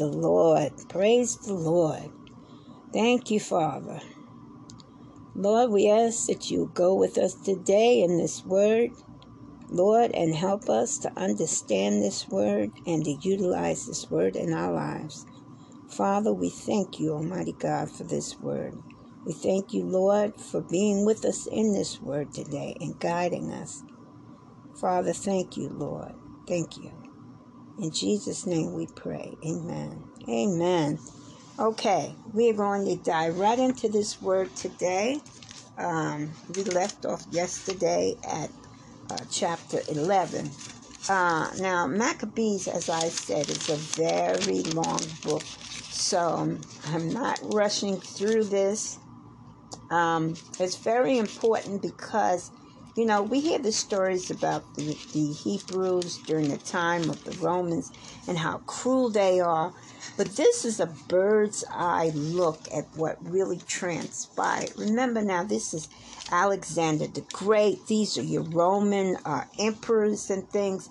The Lord. Praise the Lord. Thank you, Father. Lord, we ask that you go with us today in this word, Lord, and help us to understand this word and to utilize this word in our lives. Father, we thank you, Almighty God, for this word. We thank you, Lord, for being with us in this word today and guiding us. Father, thank you, Lord. Thank you. In Jesus' name we pray. Amen. Amen. Okay, we are going to dive right into this word today. Um, we left off yesterday at uh, chapter 11. Uh, now, Maccabees, as I said, is a very long book, so I'm not rushing through this. Um, it's very important because you know, we hear the stories about the, the Hebrews during the time of the Romans and how cruel they are. But this is a bird's eye look at what really transpired. Remember now, this is Alexander the Great. These are your Roman uh, emperors and things.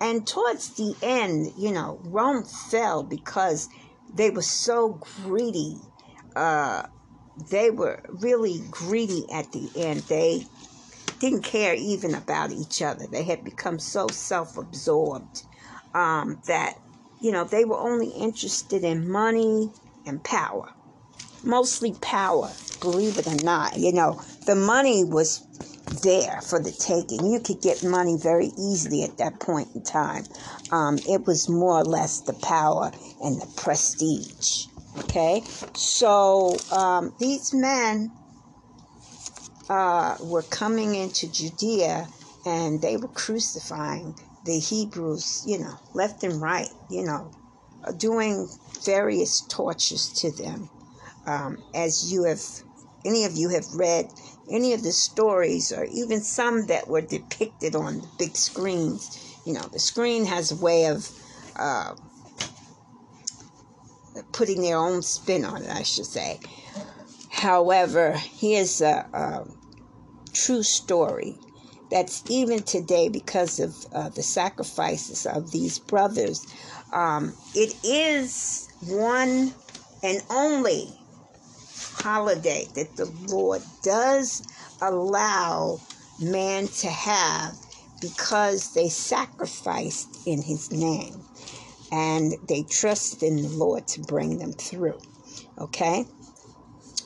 And towards the end, you know, Rome fell because they were so greedy. Uh, they were really greedy at the end. They didn't care even about each other. They had become so self absorbed um, that, you know, they were only interested in money and power. Mostly power, believe it or not. You know, the money was there for the taking. You could get money very easily at that point in time. Um, it was more or less the power and the prestige. Okay? So um, these men uh, were coming into Judea and they were crucifying the Hebrews, you know, left and right, you know, doing various tortures to them. Um, as you have, any of you have read any of the stories, or even some that were depicted on the big screens, you know, the screen has a way of uh, putting their own spin on it, I should say. However, here's a, a true story that's even today because of uh, the sacrifices of these brothers. Um, it is one and only holiday that the Lord does allow man to have because they sacrificed in his name and they trust in the Lord to bring them through. Okay?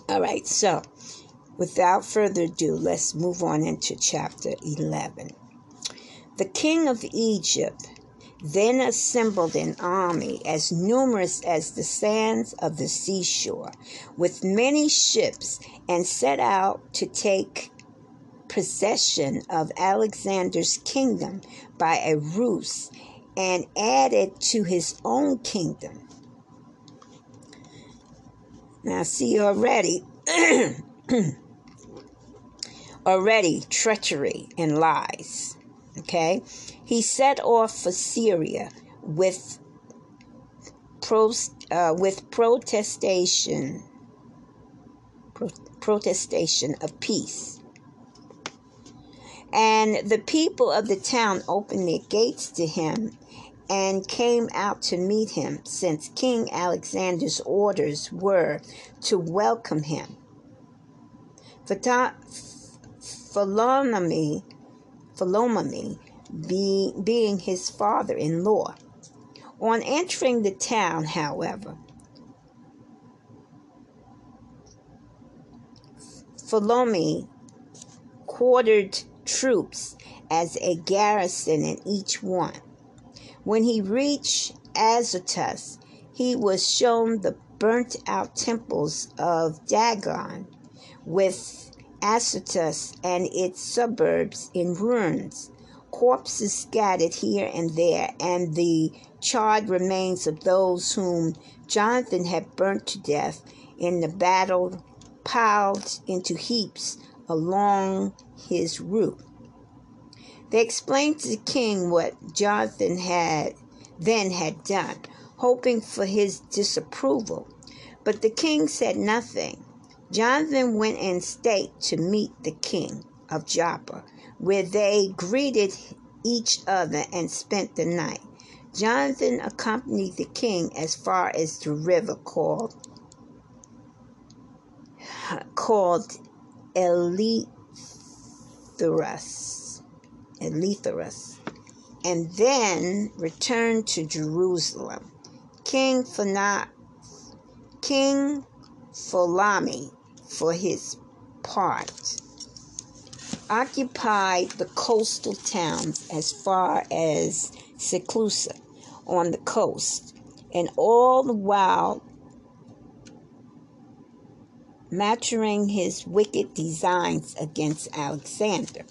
All right, so without further ado, let's move on into chapter 11. The king of Egypt then assembled an army as numerous as the sands of the seashore, with many ships, and set out to take possession of Alexander's kingdom by a ruse and add it to his own kingdom now, see already, already treachery and lies. Okay? He set off for Syria with pro, uh, with protestation pro, protestation of peace. And the people of the town opened their gates to him and came out to meet him, since King Alexander's orders were to welcome him. Ptolemy, Ptolemy be, being his father in law. On entering the town, however, Ptolemy quartered troops as a garrison in each one when he reached Azotus, he was shown the burnt out temples of Dagon, with Azotus and its suburbs in ruins, corpses scattered here and there, and the charred remains of those whom Jonathan had burnt to death in the battle piled into heaps along his route. They explained to the king what Jonathan had then had done, hoping for his disapproval. But the king said nothing. Jonathan went in state to meet the king of Joppa, where they greeted each other and spent the night. Jonathan accompanied the king as far as the river called called Eleutherus, Eleutherus, and then returned to Jerusalem. King Phana, King Ptolemy, for his part, occupied the coastal towns as far as Seleucia on the coast, and all the while maturing his wicked designs against Alexander.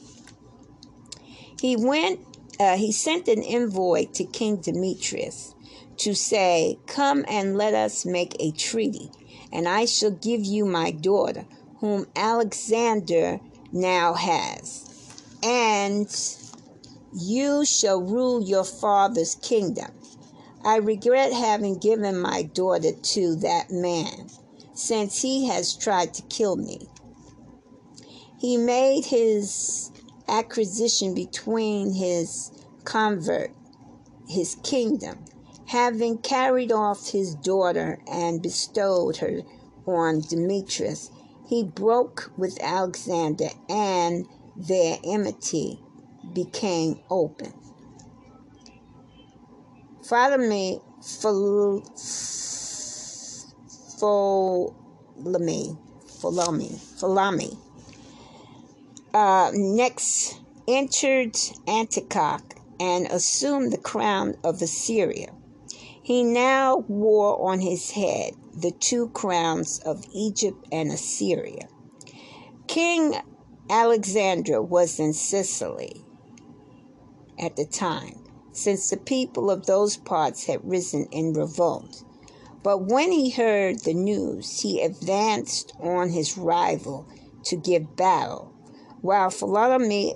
He went uh, he sent an envoy to King Demetrius to say, Come and let us make a treaty, and I shall give you my daughter, whom Alexander now has, and you shall rule your father's kingdom. I regret having given my daughter to that man, since he has tried to kill me. He made his acquisition between his convert, his kingdom, having carried off his daughter and bestowed her on Demetrius, he broke with Alexander and their enmity became open. Follow me, follow, follow me, follow me, follow me. Uh, next entered Antioch and assumed the crown of Assyria. He now wore on his head the two crowns of Egypt and Assyria. King Alexander was in Sicily at the time, since the people of those parts had risen in revolt. But when he heard the news, he advanced on his rival to give battle, while Ptolemy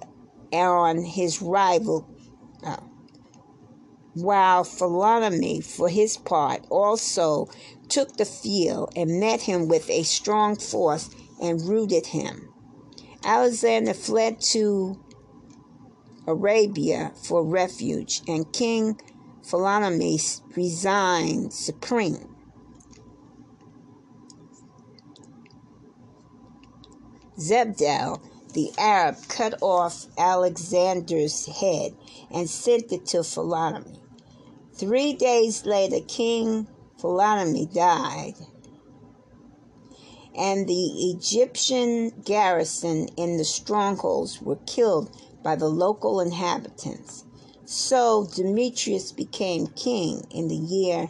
on his rival while Ptolemy, for his part, also took the field and met him with a strong force and routed him. Alexander fled to Arabia for refuge, and King Ptolemy resigned supreme. Zabdiel the Arab cut off Alexander's head and sent it to Ptolemy. Three days later, King Ptolemy died, and the Egyptian garrison in the strongholds were killed by the local inhabitants. So Demetrius became king in the year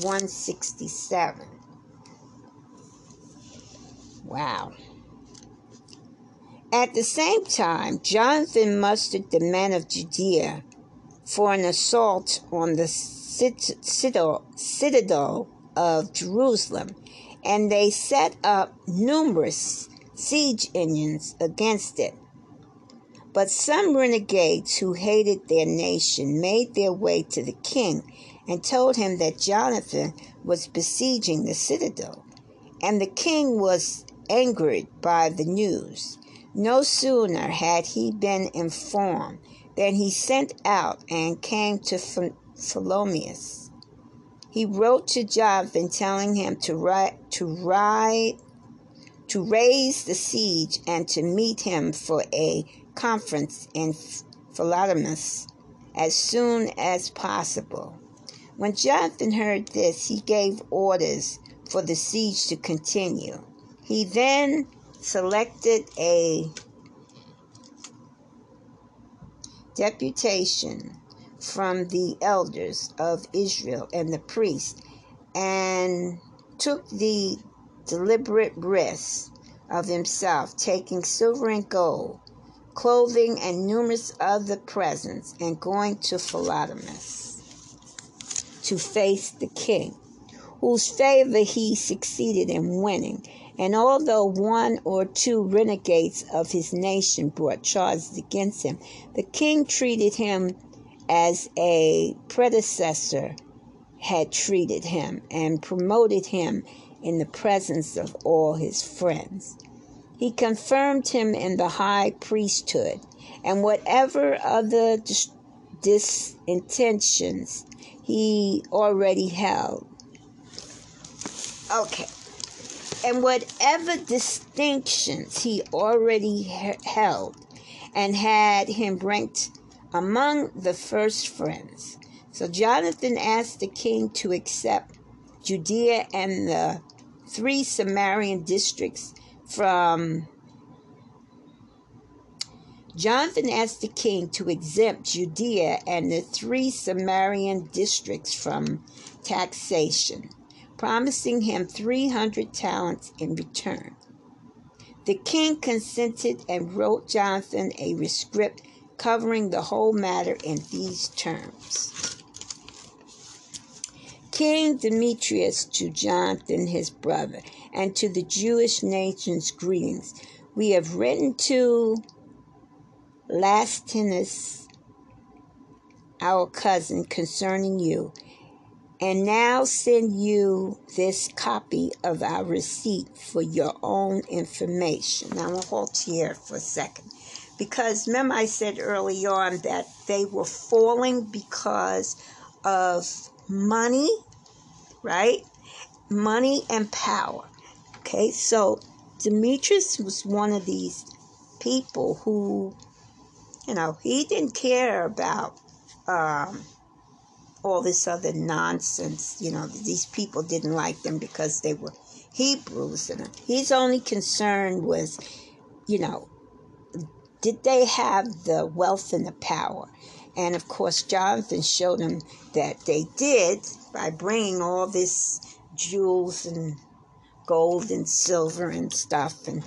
167. Wow. At the same time, Jonathan mustered the men of Judea for an assault on the citadel of Jerusalem, and they set up numerous siege engines against it. But some renegades who hated their nation made their way to the king and told him that Jonathan was besieging the citadel, and the king was angered by the news. No sooner had he been informed than he sent out and came to Philomeus. He wrote to Jonathan telling him to write, to ride, to raise the siege and to meet him for a conference in Philodemus as soon as possible. When Jonathan heard this, he gave orders for the siege to continue. He then selected a deputation from the elders of Israel and the priests and took the deliberate risk of himself taking silver and gold, clothing, and numerous other presents and going to Philodemus to face the king, whose favor he succeeded in winning and although one or two renegades of his nation brought charges against him, the king treated him as a predecessor had treated him and promoted him in the presence of all his friends. He confirmed him in the high priesthood and whatever other disintentions he already held. Okay. And whatever distinctions he already held and had him ranked among the first friends. So Jonathan asked the king to accept Judea and the three Samarian districts from Jonathan asked the king to exempt Judea and the three Samarian districts from taxation, promising him 300 talents in return. The king consented and wrote Jonathan a rescript covering the whole matter in these terms. King Demetrius to Jonathan his brother, and to the Jewish nations greetings. We have written to Lasthenes, our cousin, concerning you, and now send you this copy of our receipt for your own information. Now, I'm going to halt here for a second. Because remember, I said early on that they were falling because of money, right? Money and power. Okay, so Demetrius was one of these people who you know, he didn't care about um, all this other nonsense. You know, these people didn't like them because they were Hebrews, and his only concern was, you know, did they have the wealth and the power? And of course, Jonathan showed him that they did by bringing all this jewels and gold and silver and stuff, and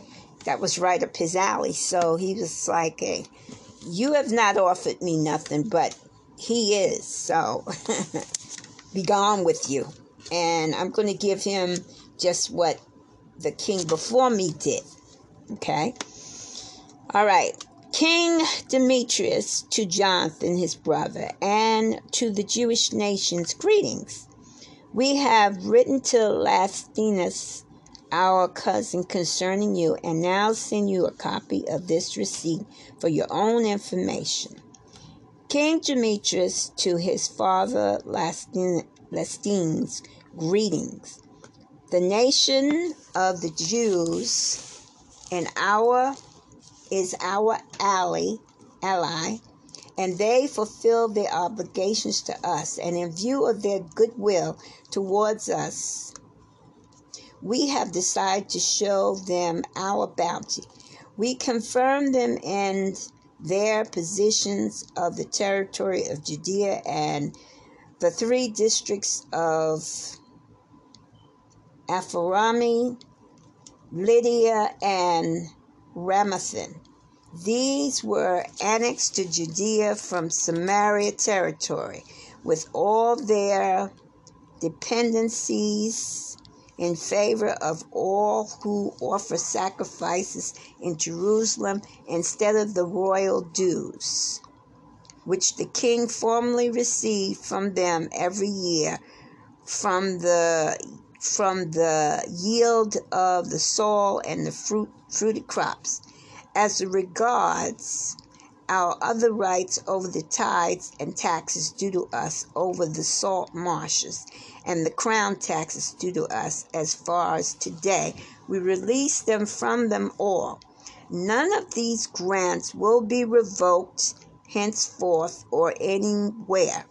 that was right up his alley. So he was like, "Hey, you have not offered me nothing, but he is. So be gone with you. And I'm going to give him just what the king before me did. Okay? All right. King Demetrius to Jonathan, his brother, and to the Jewish nations, greetings. We have written to Lasthenes our cousin concerning you, and now send you a copy of this receipt for your own information. King Demetrius to his father Lasthenes, greetings. The nation of the Jews and our is our ally, ally, and they fulfill their obligations to us, and in view of their goodwill towards us, we have decided to show them our bounty. We confirm them in their positions of the territory of Judea and the three districts of Ephraim, Lydda, and Ramathaim. These were annexed to Judea from Samaria territory with all their dependencies in favor of all who offer sacrifices in Jerusalem instead of the royal dues, which the king formerly received from them every year from the from the yield of the soil and the fruit fruited crops. As regards our other rights over the tithes and taxes due to us over the salt marshes and the crown taxes due to us as far as today. We release them from them all. None of these grants will be revoked henceforth or anywhere.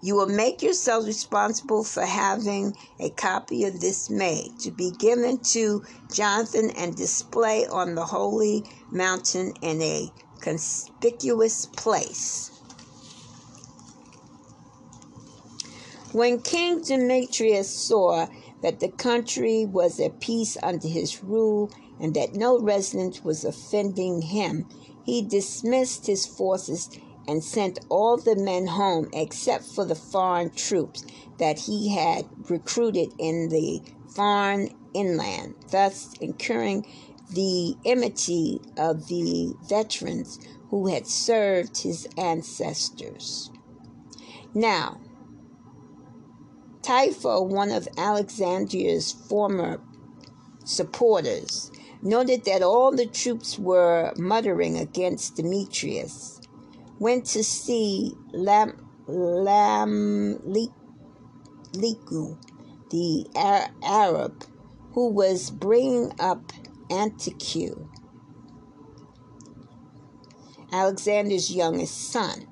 You will make yourselves responsible for having a copy of this made to be given to Jonathan and display on the holy mountain in a conspicuous place. When King Demetrius saw that the country was at peace under his rule and that no resident was offending him, he dismissed his forces and sent all the men home except for the foreign troops that he had recruited in the foreign inland, thus incurring the enmity of the veterans who had served his ancestors. Now, Trypho, one of Alexandria's former supporters, noted that all the troops were muttering against Demetrius, went to see Lam, Lam Liku, the Arab, who was bringing up Antiochus, Alexander's youngest son,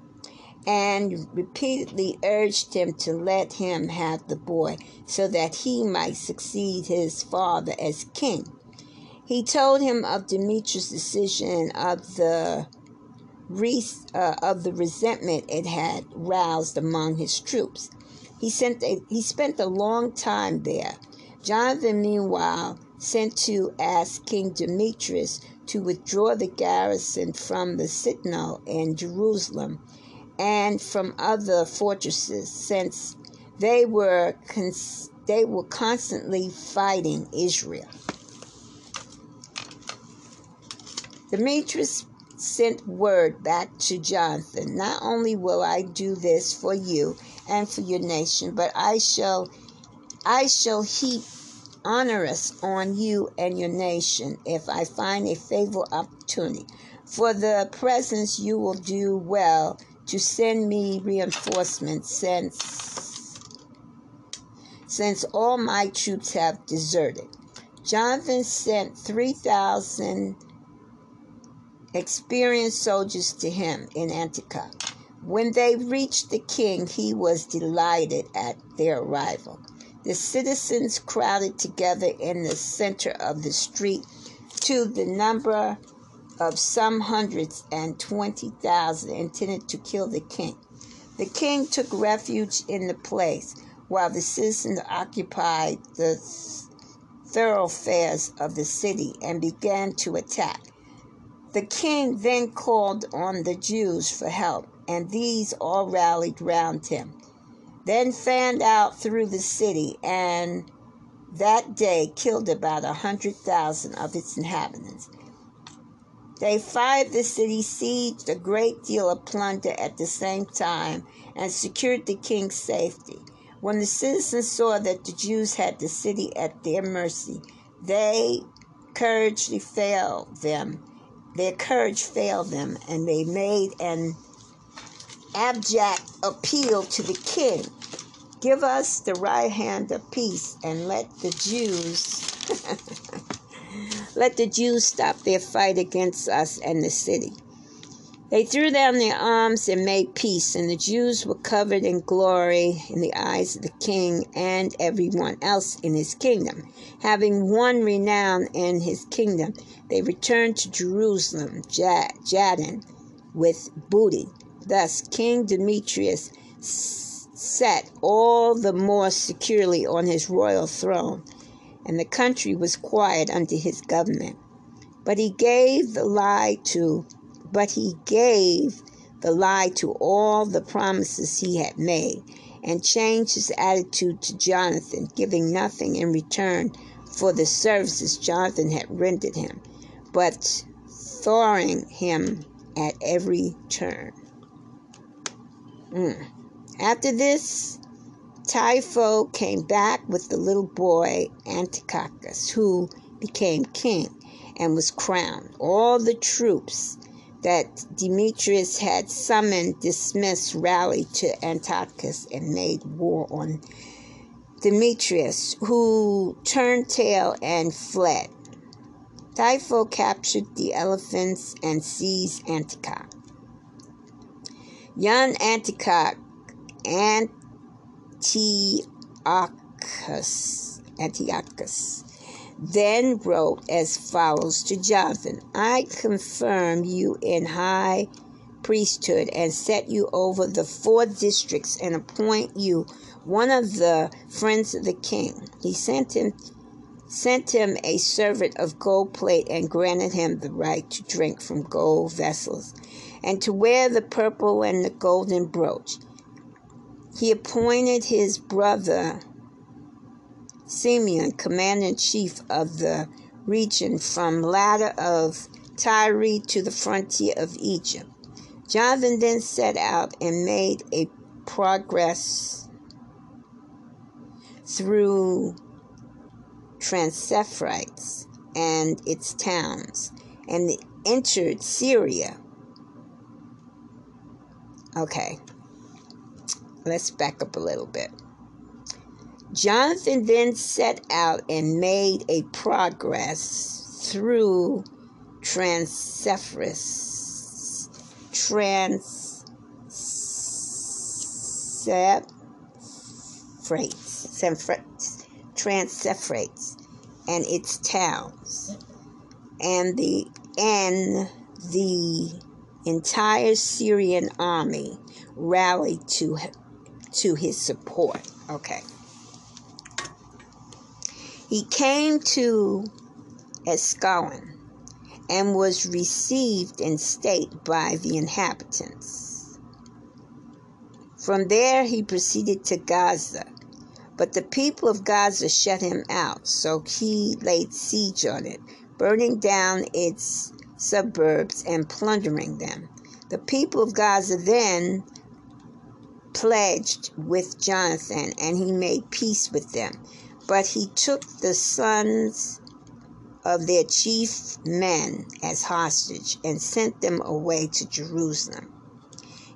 and repeatedly urged him to let him have the boy so that he might succeed his father as king. He told him of Demetrius' decision of the uh, of the resentment it had roused among his troops. He sent a, he spent a long time there. Jonathan, meanwhile, sent to ask King Demetrius to withdraw the garrison from the citadel in Jerusalem and from other fortresses, since they were cons- they were constantly fighting Israel. Demetrius sent word back to Jonathan Not only will I do this for you and for your nation, but I shall I shall heap onerous on you and your nation if I find a favorable opportunity. For the present you will do well to send me reinforcements since since all my troops have deserted. Jonathan sent 3,000 experienced soldiers to him in Antioch. When they reached the king, he was delighted at their arrival. The citizens crowded together in the center of the street to the number of some hundreds and twenty thousand intended to kill the king. The king took refuge in the place while the citizens occupied the thoroughfares of the city and began to attack. The king then called on the Jews for help, and these all rallied round him. Then fanned out through the city, and that day killed about a hundred thousand of its inhabitants. They fired the city, sieged a great deal of plunder at the same time, and secured the king's safety. When the citizens saw that the Jews had the city at their mercy, they courage failed them their courage failed them, and they made an abject appeal to the king Give us the right hand of peace and let the Jews let the Jews stop their fight against us and the city. They threw down their arms and made peace, and the Jews were covered in glory in the eyes of the king and everyone else in his kingdom. Having won renown in his kingdom, they returned to Jerusalem, Jadon, with booty. Thus, King Demetrius sat all the more securely on his royal throne, and the country was quiet under his government. But he gave the lie to but he gave the lie to all the promises he had made and changed his attitude to Jonathan, giving nothing in return for the services Jonathan had rendered him, but thwarting him at every turn. Mm. After this, Trypho came back with the little boy Antiochus, who became king and was crowned. All the troops that Demetrius had summoned dismissed rallied to Antiochus and made war on Demetrius, who turned tail and fled. Trypho captured the elephants and seized Antioch. Young Antioch Antiochus, Antiochus then wrote as follows to Jonathan I confirm you in high priesthood and set you over the four districts and appoint you one of the friends of the king. He sent him sent him a servant of gold plate and granted him the right to drink from gold vessels and to wear the purple and the golden brooch. He appointed his brother Simeon commander in chief of the region from ladder of Tyre to the frontier of Egypt. Jonathan then set out and made a progress through Transeuphrates and its towns and entered Syria Okay. Let's back up a little bit. Jonathan then set out and made a progress through Transeuphrates. Trans Transeuphrates and its towns, and the and the entire Syrian army rallied to to his support. Okay. He came to Ascalon and was received in state by the inhabitants. From there he proceeded to Gaza, but the people of Gaza shut him out, so he laid siege on it, burning down its suburbs and plundering them. The people of Gaza then pledged with Jonathan, and he made peace with them. But he took the sons of their chief men as hostage and sent them away to Jerusalem.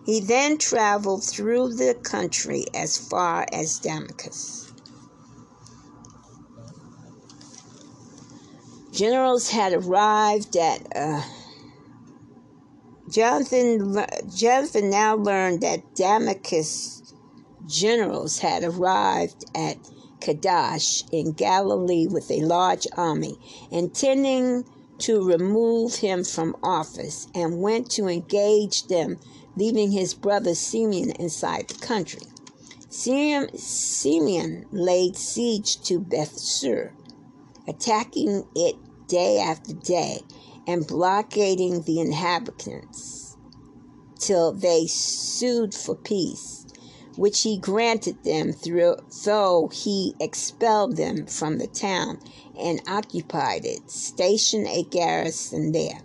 He then traveled through the country as far as Damascus. Generals had arrived at uh, Jonathan. Jonathan now learned that Damascus generals had arrived at Kadesh in Galilee with a large army, intending to remove him from office, and went to engage them, leaving his brother Simeon inside the country. Simeon laid siege to Bethsur, attacking it day after day and blockading the inhabitants till they sued for peace which he granted them through, though he expelled them from the town and occupied it, stationed a garrison there.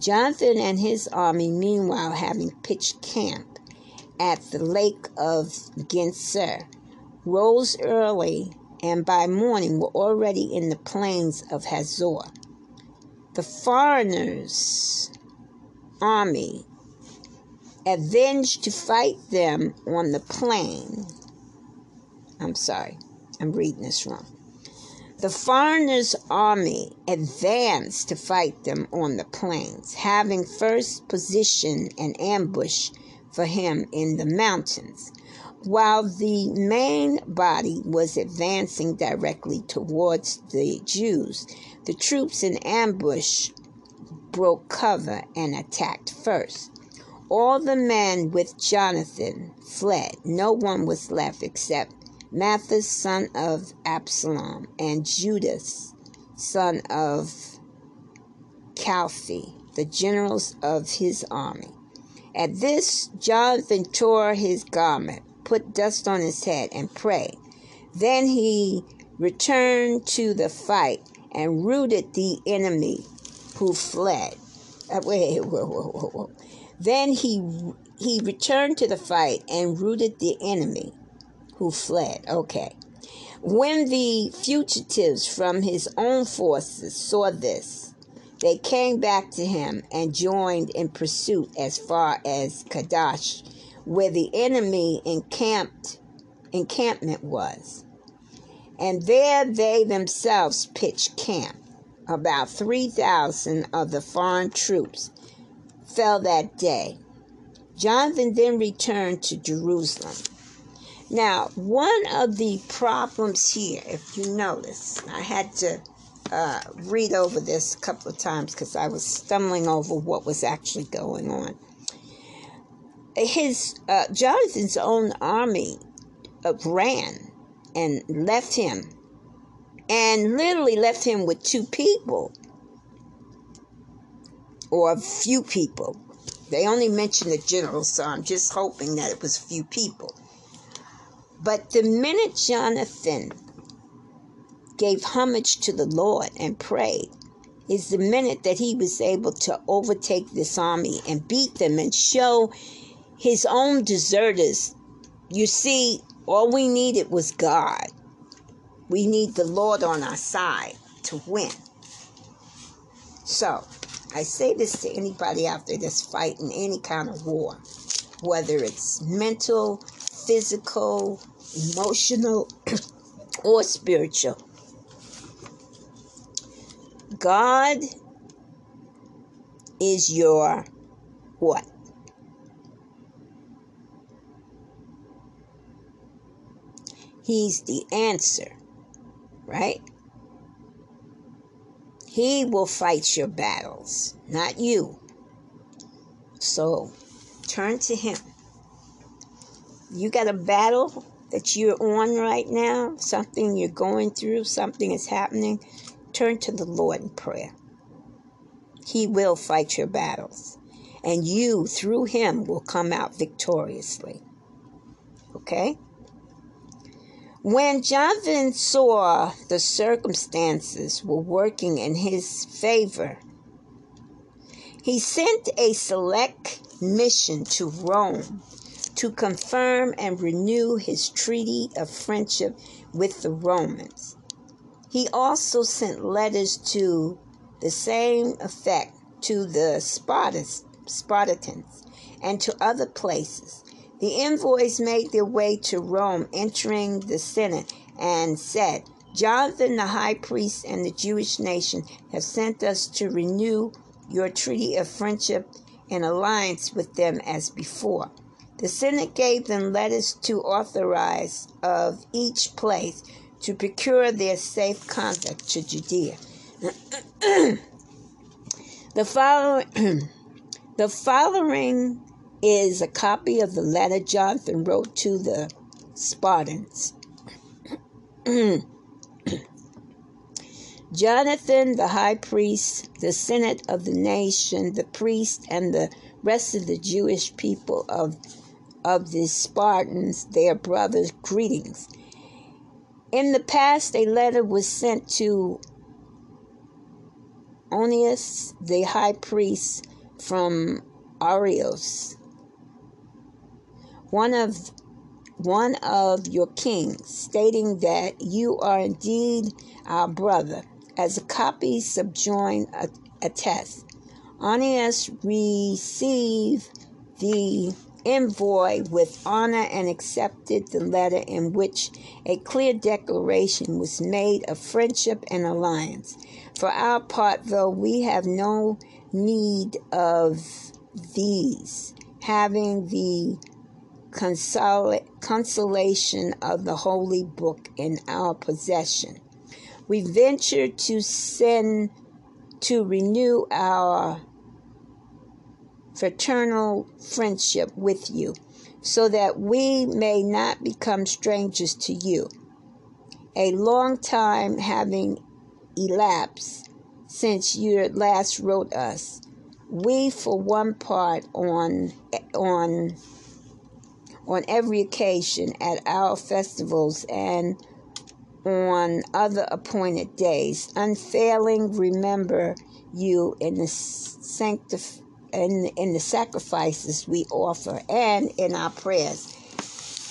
Jonathan and his army, meanwhile, having pitched camp at the lake of Gennesar, rose early and by morning were already in the plains of Hazor. The foreigners' army avenged to fight them on the plain. I'm sorry, I'm reading this wrong. The foreigners' army advanced to fight them on the plains, having first positioned an ambush for him in the mountains, while the main body was advancing directly towards the Jews. The troops in ambush broke cover and attacked first. All the men with Jonathan fled. No one was left except Matthias, son of Absalom, and Judas, son of Calphi, the generals of his army. At this, Jonathan tore his garment, put dust on his head, and prayed. Then he returned to the fight and routed the enemy who fled. Uh, wait, whoa, whoa, whoa, whoa. Then he he returned to the fight and routed the enemy who fled. Okay. When the fugitives from his own forces saw this, they came back to him and joined in pursuit as far as Kadesh, where the enemy encamped encampment was. And there they themselves pitched camp. About 3,000 of the foreign troops fell that day. Jonathan then returned to Jerusalem. Now, one of the problems here, if you notice, I had to uh, read over this a couple of times because I was stumbling over what was actually going on. His uh, Jonathan's own army uh, ran and left him, and literally left him with two people or a few people. They only mentioned the general, so I'm just hoping that it was a few people. But the minute Jonathan gave homage to the Lord and prayed, is the minute that he was able to overtake this army and beat them and show his own deserters. You see, all we needed was God. We need the Lord on our side to win. So, I say this to anybody out there that's fighting any kind of war. whether it's mental, physical, emotional, or spiritual. God is your what? He's the answer, right? He will fight your battles, not you. So turn to Him. You got a battle that you're on right now, something you're going through, something is happening. Turn to the Lord in prayer. He will fight your battles, and you, through Him, will come out victoriously. Okay? When Jonathan saw the circumstances were working in his favor, he sent a select mission to Rome to confirm and renew his treaty of friendship with the Romans. He also sent letters to the same effect to the Spartans and to other places the envoys made their way to Rome, entering the Senate, and said, Jonathan the high priest and the Jewish nation have sent us to renew your treaty of friendship and alliance with them as before. The Senate gave them letters to authorize of each place to procure their safe conduct to Judea. the following the following is a copy of the letter Jonathan wrote to the Spartans. Jonathan, the high priest, the senate of the nation, the priest, and the rest of the Jewish people of, of the Spartans, their brothers, greetings. In the past, a letter was sent to Onias, the high priest, from Arios, one of one of your kings, stating that you are indeed our brother, as a copy subjoined attests. Onias received the envoy with honor and accepted the letter in which a clear declaration was made of friendship and alliance. For our part, though we have no need of these, having the consolation of the Holy Book in our possession. We venture to send to renew our fraternal friendship with you, so that we may not become strangers to you. A long time having elapsed since you last wrote us, we for one part on on on every occasion at our festivals and on other appointed days, unfailing remember you in the sanctif- in, in the sacrifices we offer and in our prayers,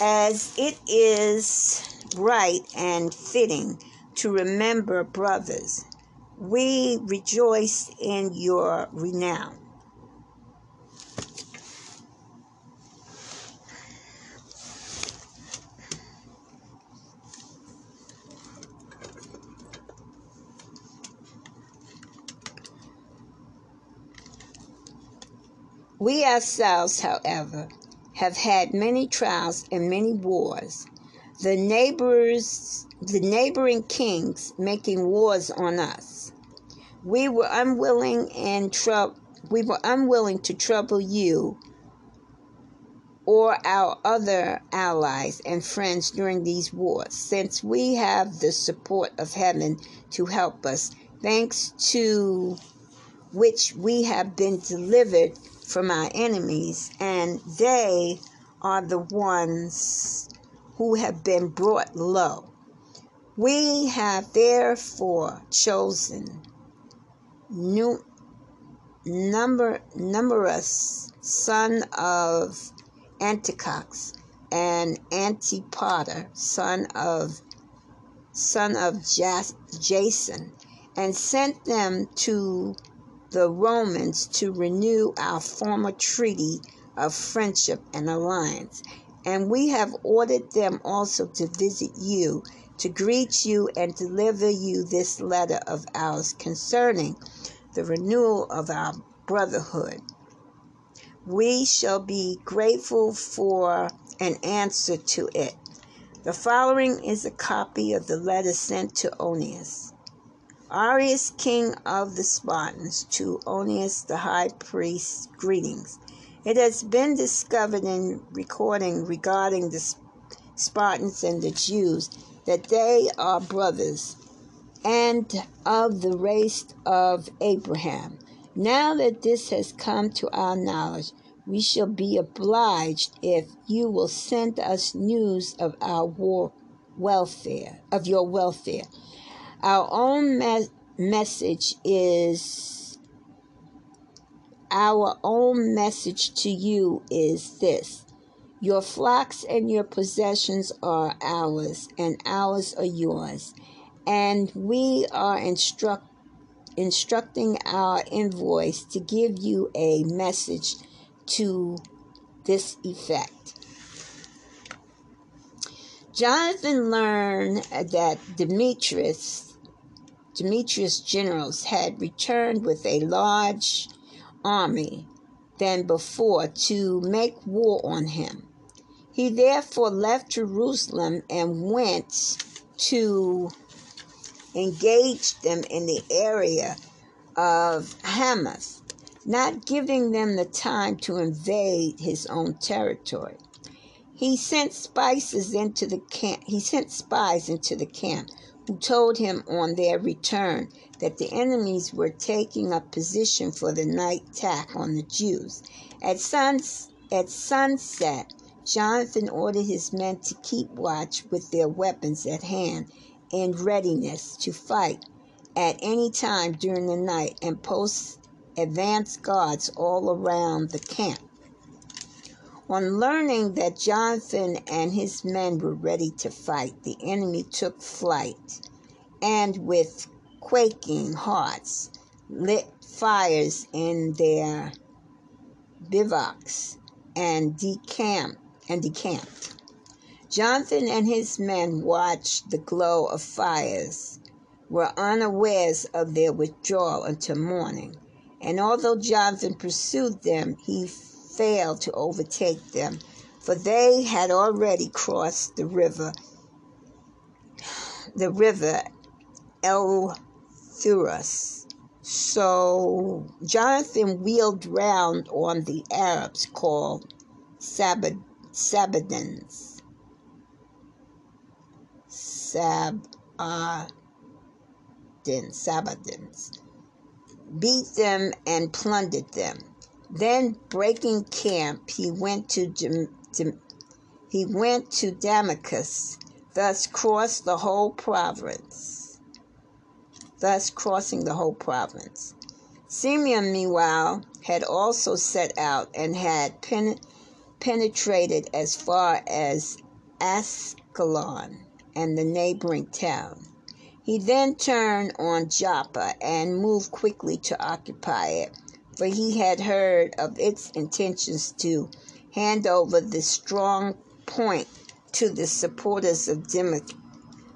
as it is right and fitting to remember brothers. We rejoice in your renown. We ourselves, however, have had many trials and many wars. The neighbors, the neighboring kings making wars on us. We were unwilling and trou- we were unwilling to trouble you or our other allies and friends during these wars, since we have the support of heaven to help us, thanks to which we have been delivered from our enemies, and they are the ones who have been brought low. We have therefore chosen new, number, numerous son of Antiochus and Antipater, son of son of Jason, and sent them to the Romans to renew our former treaty of friendship and alliance. And we have ordered them also to visit you, to greet you, and deliver you this letter of ours concerning the renewal of our brotherhood. We shall be grateful for an answer to it. The following is a copy of the letter sent to Onias. Arius, king of the Spartans, to Onias the high priest, greetings. It has been discovered in recording regarding the Spartans and the Jews that they are brothers and of the race of Abraham. Now that this has come to our knowledge, we shall be obliged if you will send us news of our war welfare, of your welfare. Our own me- message is our own message to you is this. Your flocks and your possessions are ours, and ours are yours. And we are instruct, instructing our envoys to give you a message to this effect. Jonathan learned that Demetrius, Demetrius' generals had returned with a large army than before to make war on him. He therefore left Jerusalem and went to engage them in the area of Hamath not giving them the time to invade his own territory. He sent spices into the camp. He sent spies into the camp who told him on their return that the enemies were taking up position for the night attack on the Jews. At, suns, at sunset, Jonathan ordered his men to keep watch with their weapons at hand in readiness to fight at any time during the night and post advance guards all around the camp. On learning that Jonathan and his men were ready to fight, the enemy took flight and, with quaking hearts, lit fires in their bivouacs and decamped and decamped. Jonathan and his men watched the glow of fires, were unawares of their withdrawal until morning. And although Jonathan pursued them, he failed to overtake them, for they had already crossed the river, the river Eleutherus. So Jonathan wheeled round on the Arabs called Sabad, Sabadans. Sabadans. Sabadans beat them, and plundered them. Then, breaking camp, he went to he went to Damascus, thus crossed the whole province. Thus crossing the whole province. Simeon, meanwhile, had also set out and had pen- penetrated as far as Ascalon and the neighboring town. He then turned on Joppa and moved quickly to occupy it, for he had heard of its intentions to hand over this strong point to the supporters of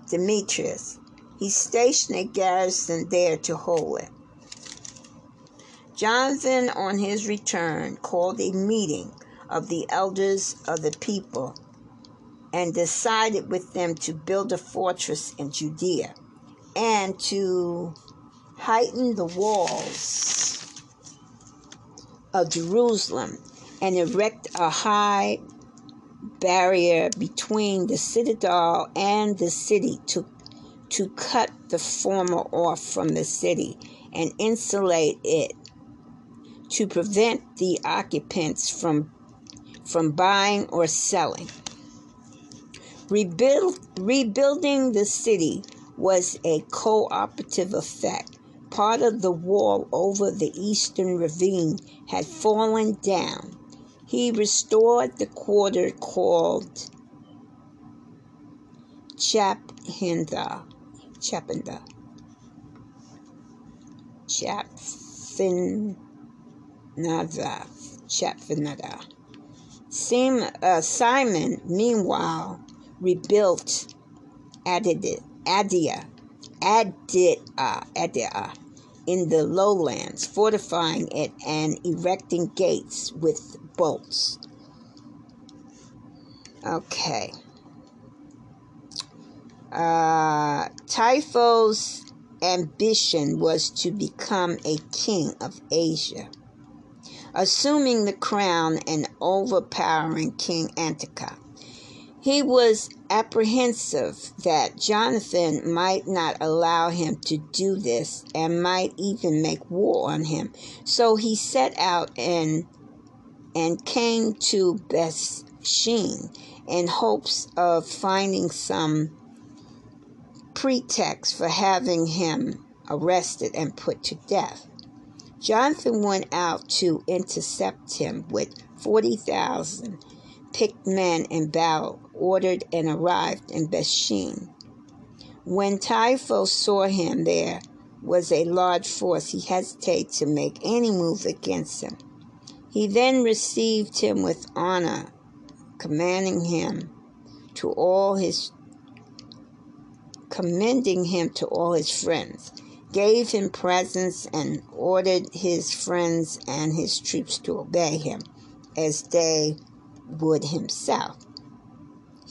Demetrius. He stationed a garrison there to hold it. Jonathan, on his return, called a meeting of the elders of the people and decided with them to build a fortress in Judea and to heighten the walls of Jerusalem and erect a high barrier between the citadel and the city to, to cut the former off from the city and insulate it to prevent the occupants from, from buying or selling. Rebuild, rebuilding the city was a cooperative effect. Part of the wall over the eastern ravine had fallen down. He restored the quarter called Chaphinda, Chapinda, Chapfinada, Chapfinada, uh, Simon, meanwhile, rebuilt Adia, Adia, Adia, Adia in the lowlands, fortifying it and erecting gates with bolts. Okay. Uh, Trypho's ambition was to become a king of Asia, assuming the crown and overpowering King Antiochus. He was apprehensive that Jonathan might not allow him to do this and might even make war on him. So he set out and and came to Bethshean in hopes of finding some pretext for having him arrested and put to death. Jonathan went out to intercept him with 40,000 picked men in battle ordered and arrived in Bethshean. When Trypho saw him there was a large force, he hesitated to make any move against him. He then received him with honor, commanding him to all his commending him to all his friends, gave him presents and ordered his friends and his troops to obey him as they would himself.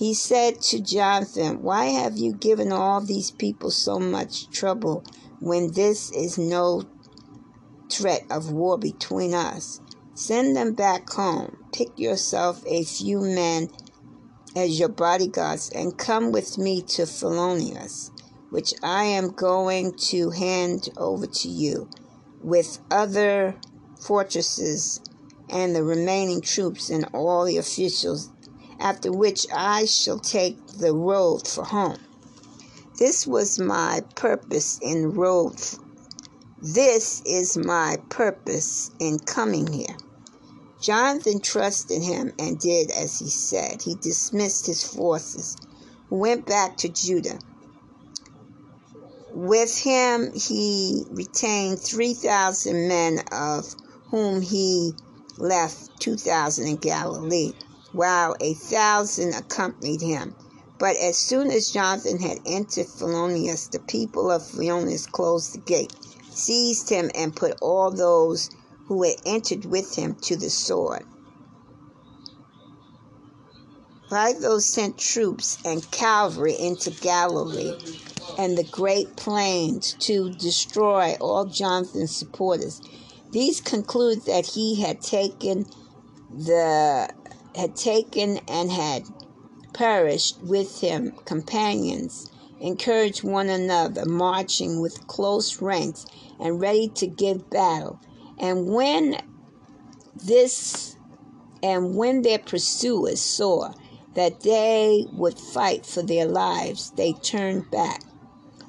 He said to Jonathan, Why have you given all these people so much trouble when this is no threat of war between us? Send them back home. Pick yourself a few men as your bodyguards and come with me to Phelonius, which I am going to hand over to you, with other fortresses and the remaining troops and all the officials, after which I shall take the road for home. This was my purpose in road. This is my purpose in coming here. Jonathan trusted him and did as he said. He dismissed his forces, went back to Judah. With him, he retained 3,000 men, of whom he left 2,000 in Galilee, while a thousand accompanied him. But as soon as Jonathan had entered Phelonius, the people of Phelonius closed the gate, seized him, and put all those who had entered with him to the sword. Philo sent troops and cavalry into Galilee and the great plains to destroy all Jonathan's supporters these conclude that he had taken the had taken and had perished with him companions, encouraged one another, marching with close ranks and ready to give battle. And when this and when their pursuers saw that they would fight for their lives, they turned back.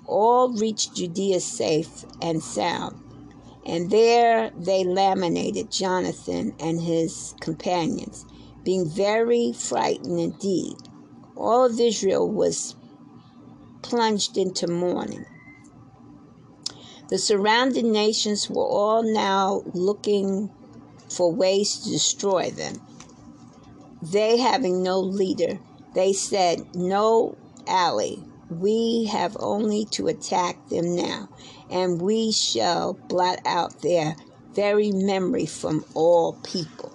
All reached Judea safe and sound. And there they laminated Jonathan and his companions, being very frightened indeed. All of Israel was plunged into mourning. The surrounding nations were all now looking for ways to destroy them. They having no leader, they said, No ally, we have only to attack them now, and we shall blot out their very memory from all people.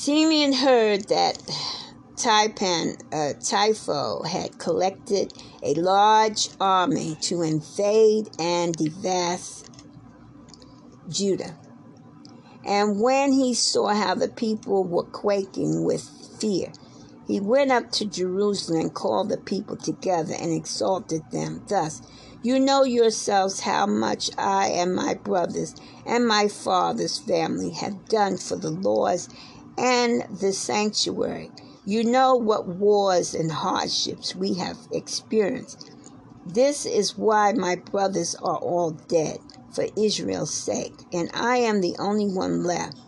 Simeon heard that Taipan, uh, Trypho had collected a large army to invade and devast Judah. And when he saw how the people were quaking with fear, he went up to Jerusalem and called the people together and exalted them thus You know yourselves how much I and my brothers and my father's family have done for the laws and the sanctuary. You know what wars and hardships we have experienced. This is why my brothers are all dead for Israel's sake, and I am the only one left.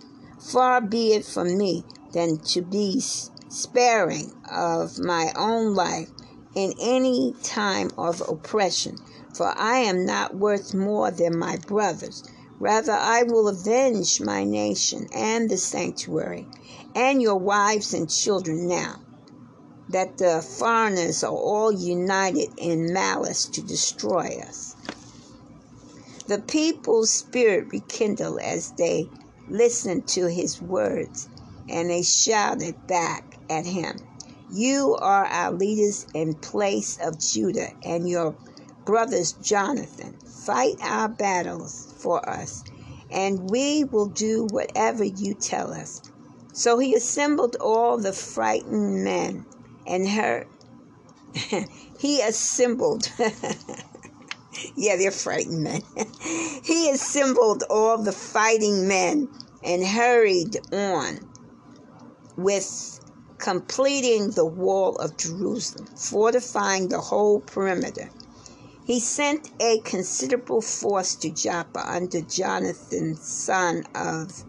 Far be it from me than to be sparing of my own life in any time of oppression, for I am not worth more than my brothers. Rather, I will avenge my nation and the sanctuary and your wives and children now, that the foreigners are all united in malice to destroy us. The people's spirit rekindled as they listened to his words, and they shouted back at him, You are our leaders in place of Judah and your brothers Jonathan. Fight our battles for us, and we will do whatever you tell us. So he assembled all the frightened men and her. he assembled. yeah, they're frightened men. he assembled all the fighting men and hurried on with completing the wall of Jerusalem, fortifying the whole perimeter. He sent a considerable force to Joppa under Jonathan, son of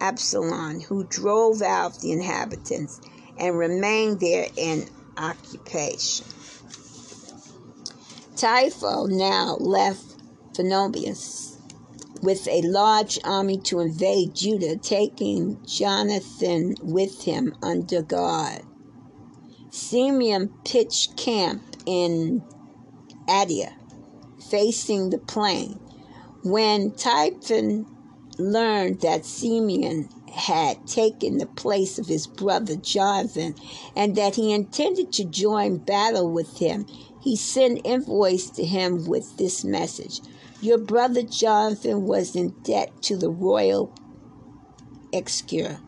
Absalom, who drove out the inhabitants and remained there in occupation. Trypho now left Phoenicia with a large army to invade Judah, taking Jonathan with him under guard. Simeon pitched camp in Adaiah, facing the plain. When Typhon learned that Simeon had taken the place of his brother Jonathan and that he intended to join battle with him, he sent envoys to him with this message Your brother Jonathan was in debt to the royal exchequer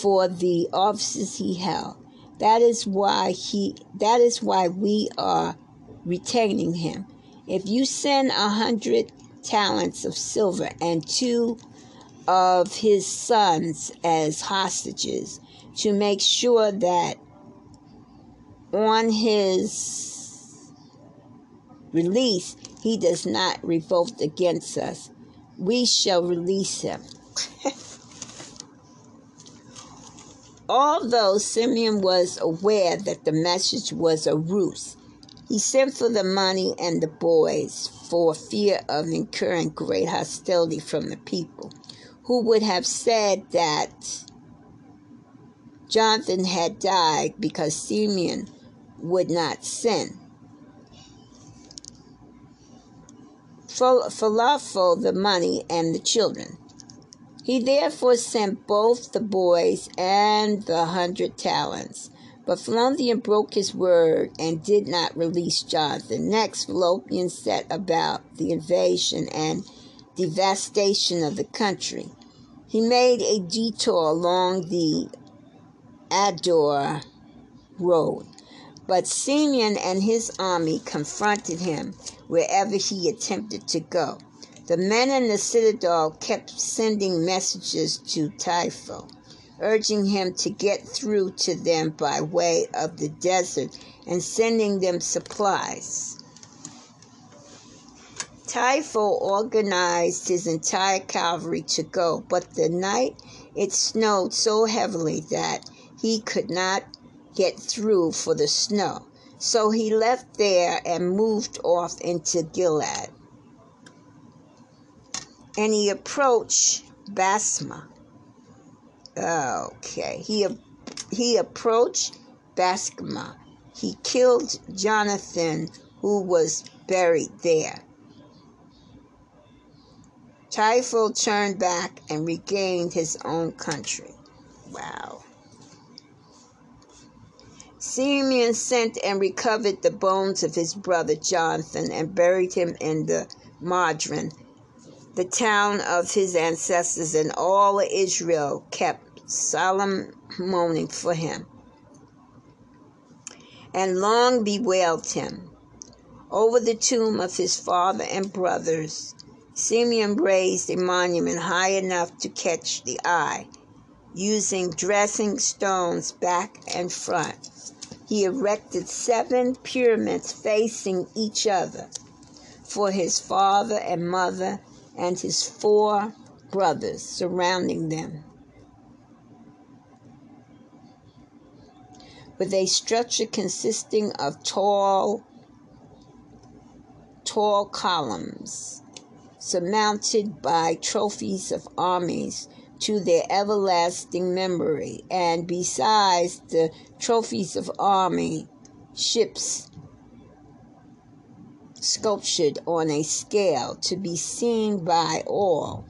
for the offices he held. That is why he that is why we are retaining him. If you send a hundred talents of silver and two of his sons as hostages to make sure that on his release he does not revolt against us. We shall release him. Although Simeon was aware that the message was a ruse, he sent for the money and the boys for fear of incurring great hostility from the people who would have said that Jonathan had died because Simeon would not sin. Falafel the money and the children. He therefore sent both the boys and the hundred talents. But Fallopian broke his word and did not release Jonathan. Next, Fallopian set about the invasion and devastation of the country. He made a detour along the Ador road, but Simeon and his army confronted him wherever he attempted to go. The men in the citadel kept sending messages to Trypho, urging him to get through to them by way of the desert and sending them supplies. Trypho organized his entire cavalry to go, but the night it snowed so heavily that he could not get through for the snow. So he left there and moved off into Gilad. And he approached Basma. Okay, he he approached Basma. He killed Jonathan, who was buried there. Trypho turned back and regained his own country. Wow. Simeon sent and recovered the bones of his brother Jonathan and buried him in the Madron, the town of his ancestors, and all Israel kept solemn mourning for him and long bewailed him. Over the tomb of his father and brothers, Simeon raised a monument high enough to catch the eye, using dressing stones back and front. He erected seven pyramids facing each other for his father and mother and his four brothers surrounding them. With a structure consisting of tall, tall columns surmounted by trophies of armies to their everlasting memory, and besides the trophies of army, ships sculptured on a scale to be seen by all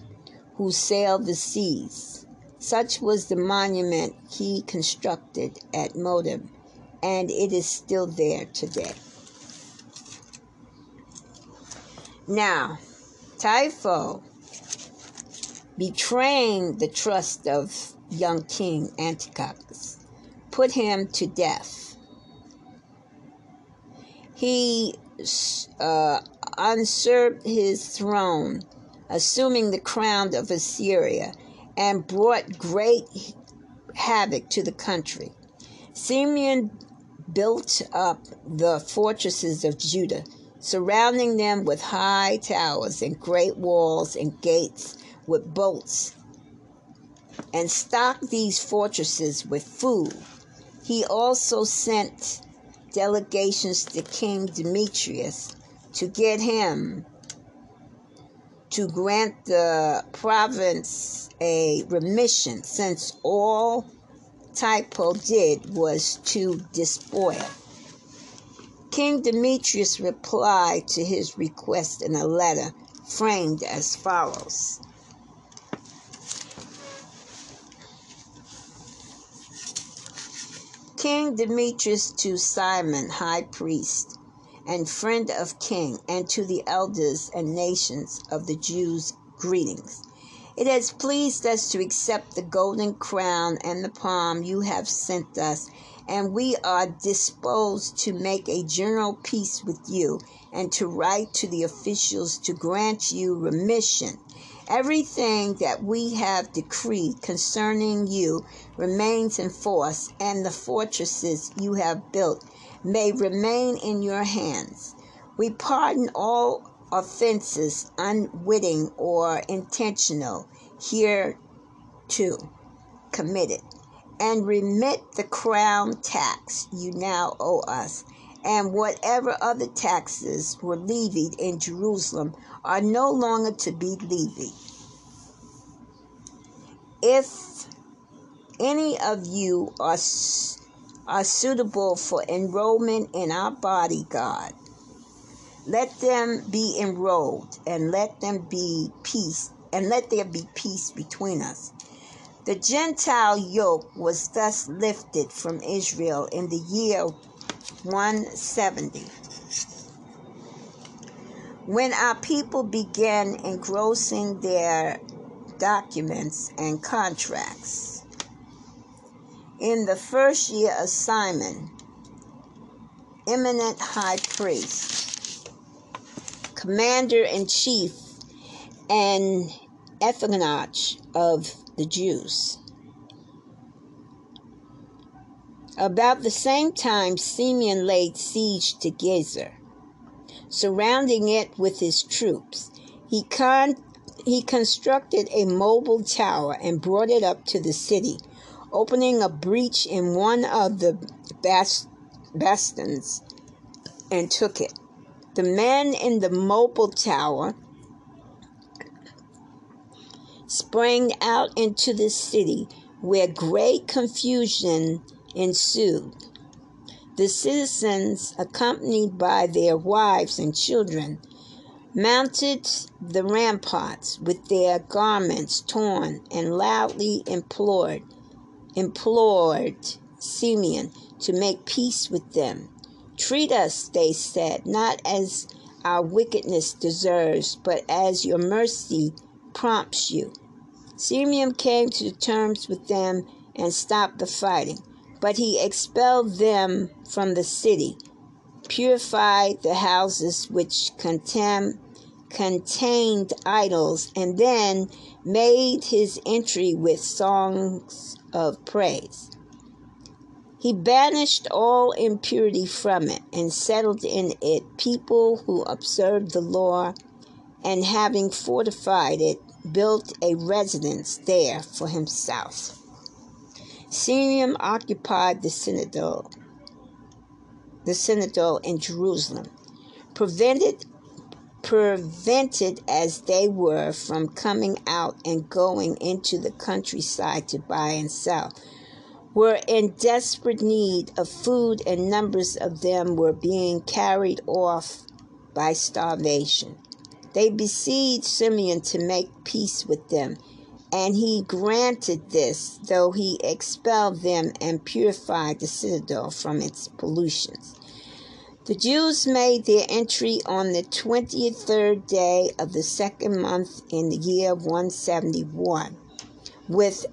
who sail the seas. Such was the monument he constructed at Modin, and it is still there today. Now, Trypho, betraying the trust of young King Antiochus, put him to death. He uh, usurped his throne, assuming the crown of Assyria, and brought great havoc to the country. Simeon built up the fortresses of Judah, surrounding them with high towers and great walls and gates with bolts, and stocked these fortresses with food. He also sent delegations to King Demetrius to get him to grant the province a remission, since all Trypho did was to despoil. King Demetrius replied to his request in a letter framed as follows King Demetrius to Simon, high priest and friend of king, and to the elders and nations of the Jews, greetings. It has pleased us to accept the golden crown and the palm you have sent us, and we are disposed to make a general peace with you and to write to the officials to grant you remission Everything that we have decreed concerning you remains in force, and the fortresses you have built may remain in your hands. We pardon all offenses, unwitting or intentional, here too committed, and remit the crown tax you now owe us, and whatever other taxes were levied in Jerusalem are no longer to be levied. If any of you are, are suitable for enrollment in our body, God, let them be enrolled and let them be peace and let there be peace between us. The Gentile yoke was thus lifted from Israel in the year 170 when our people began engrossing their documents and contracts. In the first year of Simon, eminent high priest, commander in chief, and ethnologue of the Jews. About the same time, Simeon laid siege to Gezer surrounding it with his troops. He, con- he constructed a mobile tower and brought it up to the city, opening a breach in one of the bast- bastions and took it. The men in the mobile tower sprang out into the city where great confusion ensued. The citizens, accompanied by their wives and children, mounted the ramparts with their garments torn and loudly implored implored Simeon to make peace with them. Treat us, they said, not as our wickedness deserves, but as your mercy prompts you. Simeon came to terms with them and stopped the fighting. But he expelled them from the city, purified the houses which contained idols, and then made his entry with songs of praise. He banished all impurity from it and settled in it people who observed the law, and having fortified it, built a residence there for himself. Simeon occupied the citadel, the citadel in Jerusalem, prevented prevented as they were from coming out and going into the countryside to buy and sell, were in desperate need of food, and numbers of them were being carried off by starvation. They besieged Simeon to make peace with them, and he granted this, though he expelled them and purified the citadel from its pollutions. The Jews made their entry on the 23rd day of the second month in the year 171 with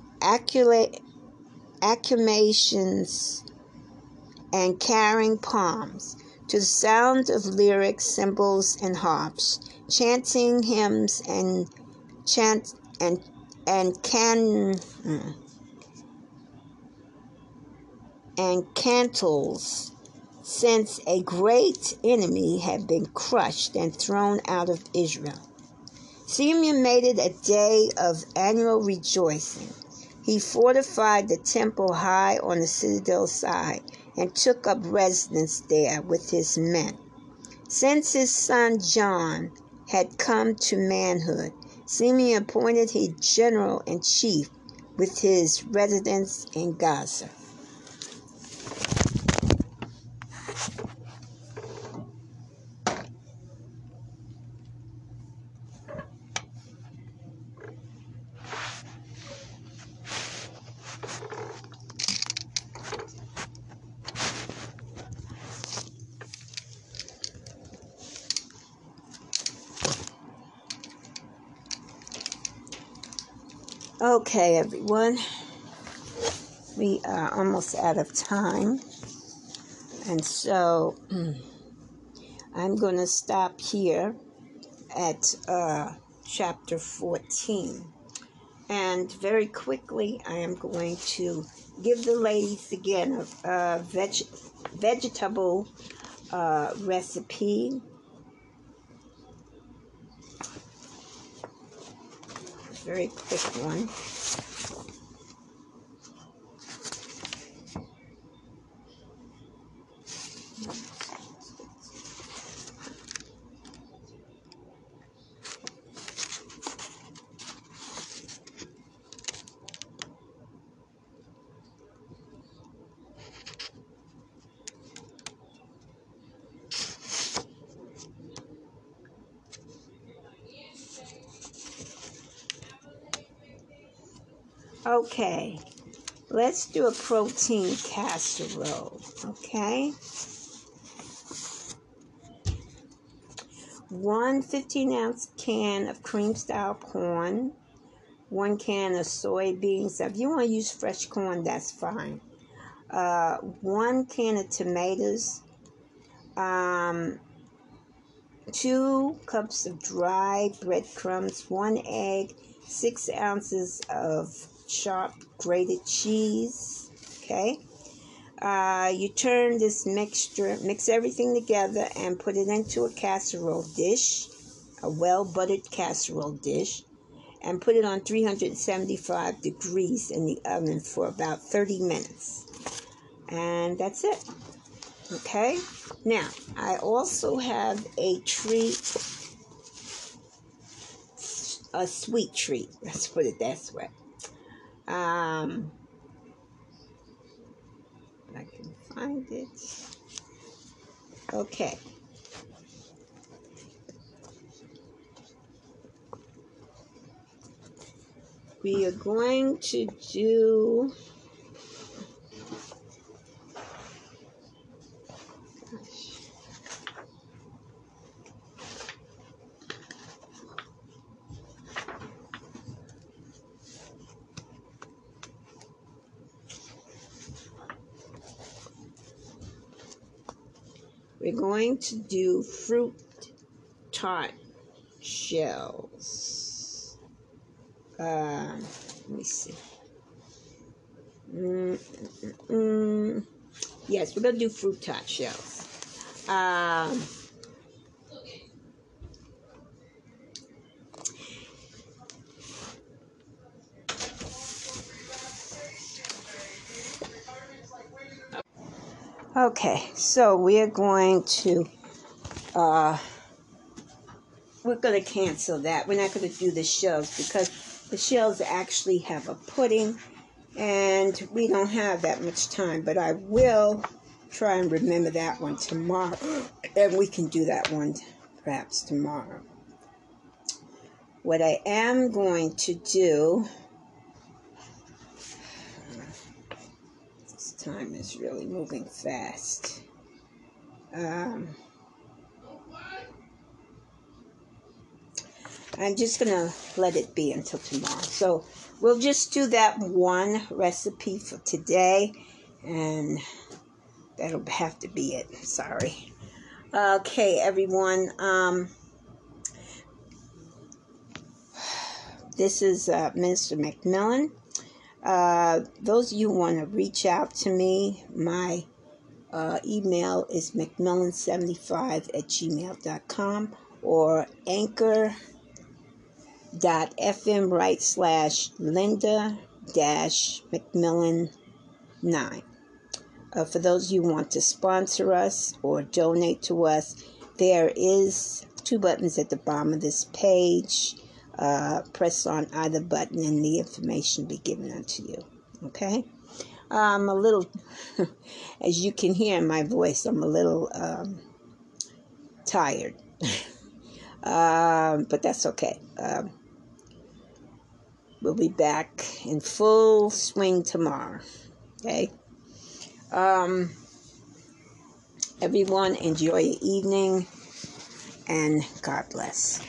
acclamations and carrying palms to the sound of lyrics, cymbals, and harps, chanting hymns and chant and and can and cantles since a great enemy had been crushed and thrown out of Israel. Simeon made it a day of annual rejoicing. He fortified the temple high on the citadel side and took up residence there with his men. Since his son John had come to manhood, Simeon appointed his general in chief with his residence in Gaza. Okay, everyone. We are almost out of time. And so I'm going to stop here at uh, chapter 14. And very quickly, I am going to give the ladies again a, a veg- vegetable uh, recipe very quick one. Okay, let's do a protein casserole. Okay. One 15 ounce can of cream style corn, one can of soybeans. If you want to use fresh corn, that's fine. Uh, one can of tomatoes, um, two cups of dried breadcrumbs, one egg, six ounces of sharp grated cheese. Okay. Uh, you turn this mixture, mix everything together, and put it into a casserole dish, a well buttered casserole dish, and put it on 375 degrees in the oven for about 30 minutes. And that's it. Okay. Now, I also have a treat, a sweet treat. Let's put it that way. Um, I can find it. Okay. We are going to do We're going to do fruit tart shells. Uh, let me see. Mm, mm, mm. Yes, we're going to do fruit tart shells. Um, Okay, so we are going to uh, we're going to cancel that. We're not going to do the shells because the shells actually have a pudding and we don't have that much time. But I will try and remember that one tomorrow and we can do that one perhaps tomorrow. What I am going to do. Time is really moving fast. Um, I'm just going to let it be until tomorrow. So we'll just do that one recipe for today. And that'll have to be it. Sorry. Okay, everyone. Um, this is uh, Minister McMillan. Uh, those of you want to reach out to me, my uh, email is mcmillan75 at gmail.com or anchor dot fm right slash linda dash mcmillan 9 uh, for those of you who want to sponsor us or donate to us there is two buttons at the bottom of this page uh, press on either button and the information be given unto you okay I'm a little as you can hear in my voice i'm a little um, tired um, but that's okay um, We'll be back in full swing tomorrow. Okay? Um, everyone, enjoy your evening and God bless.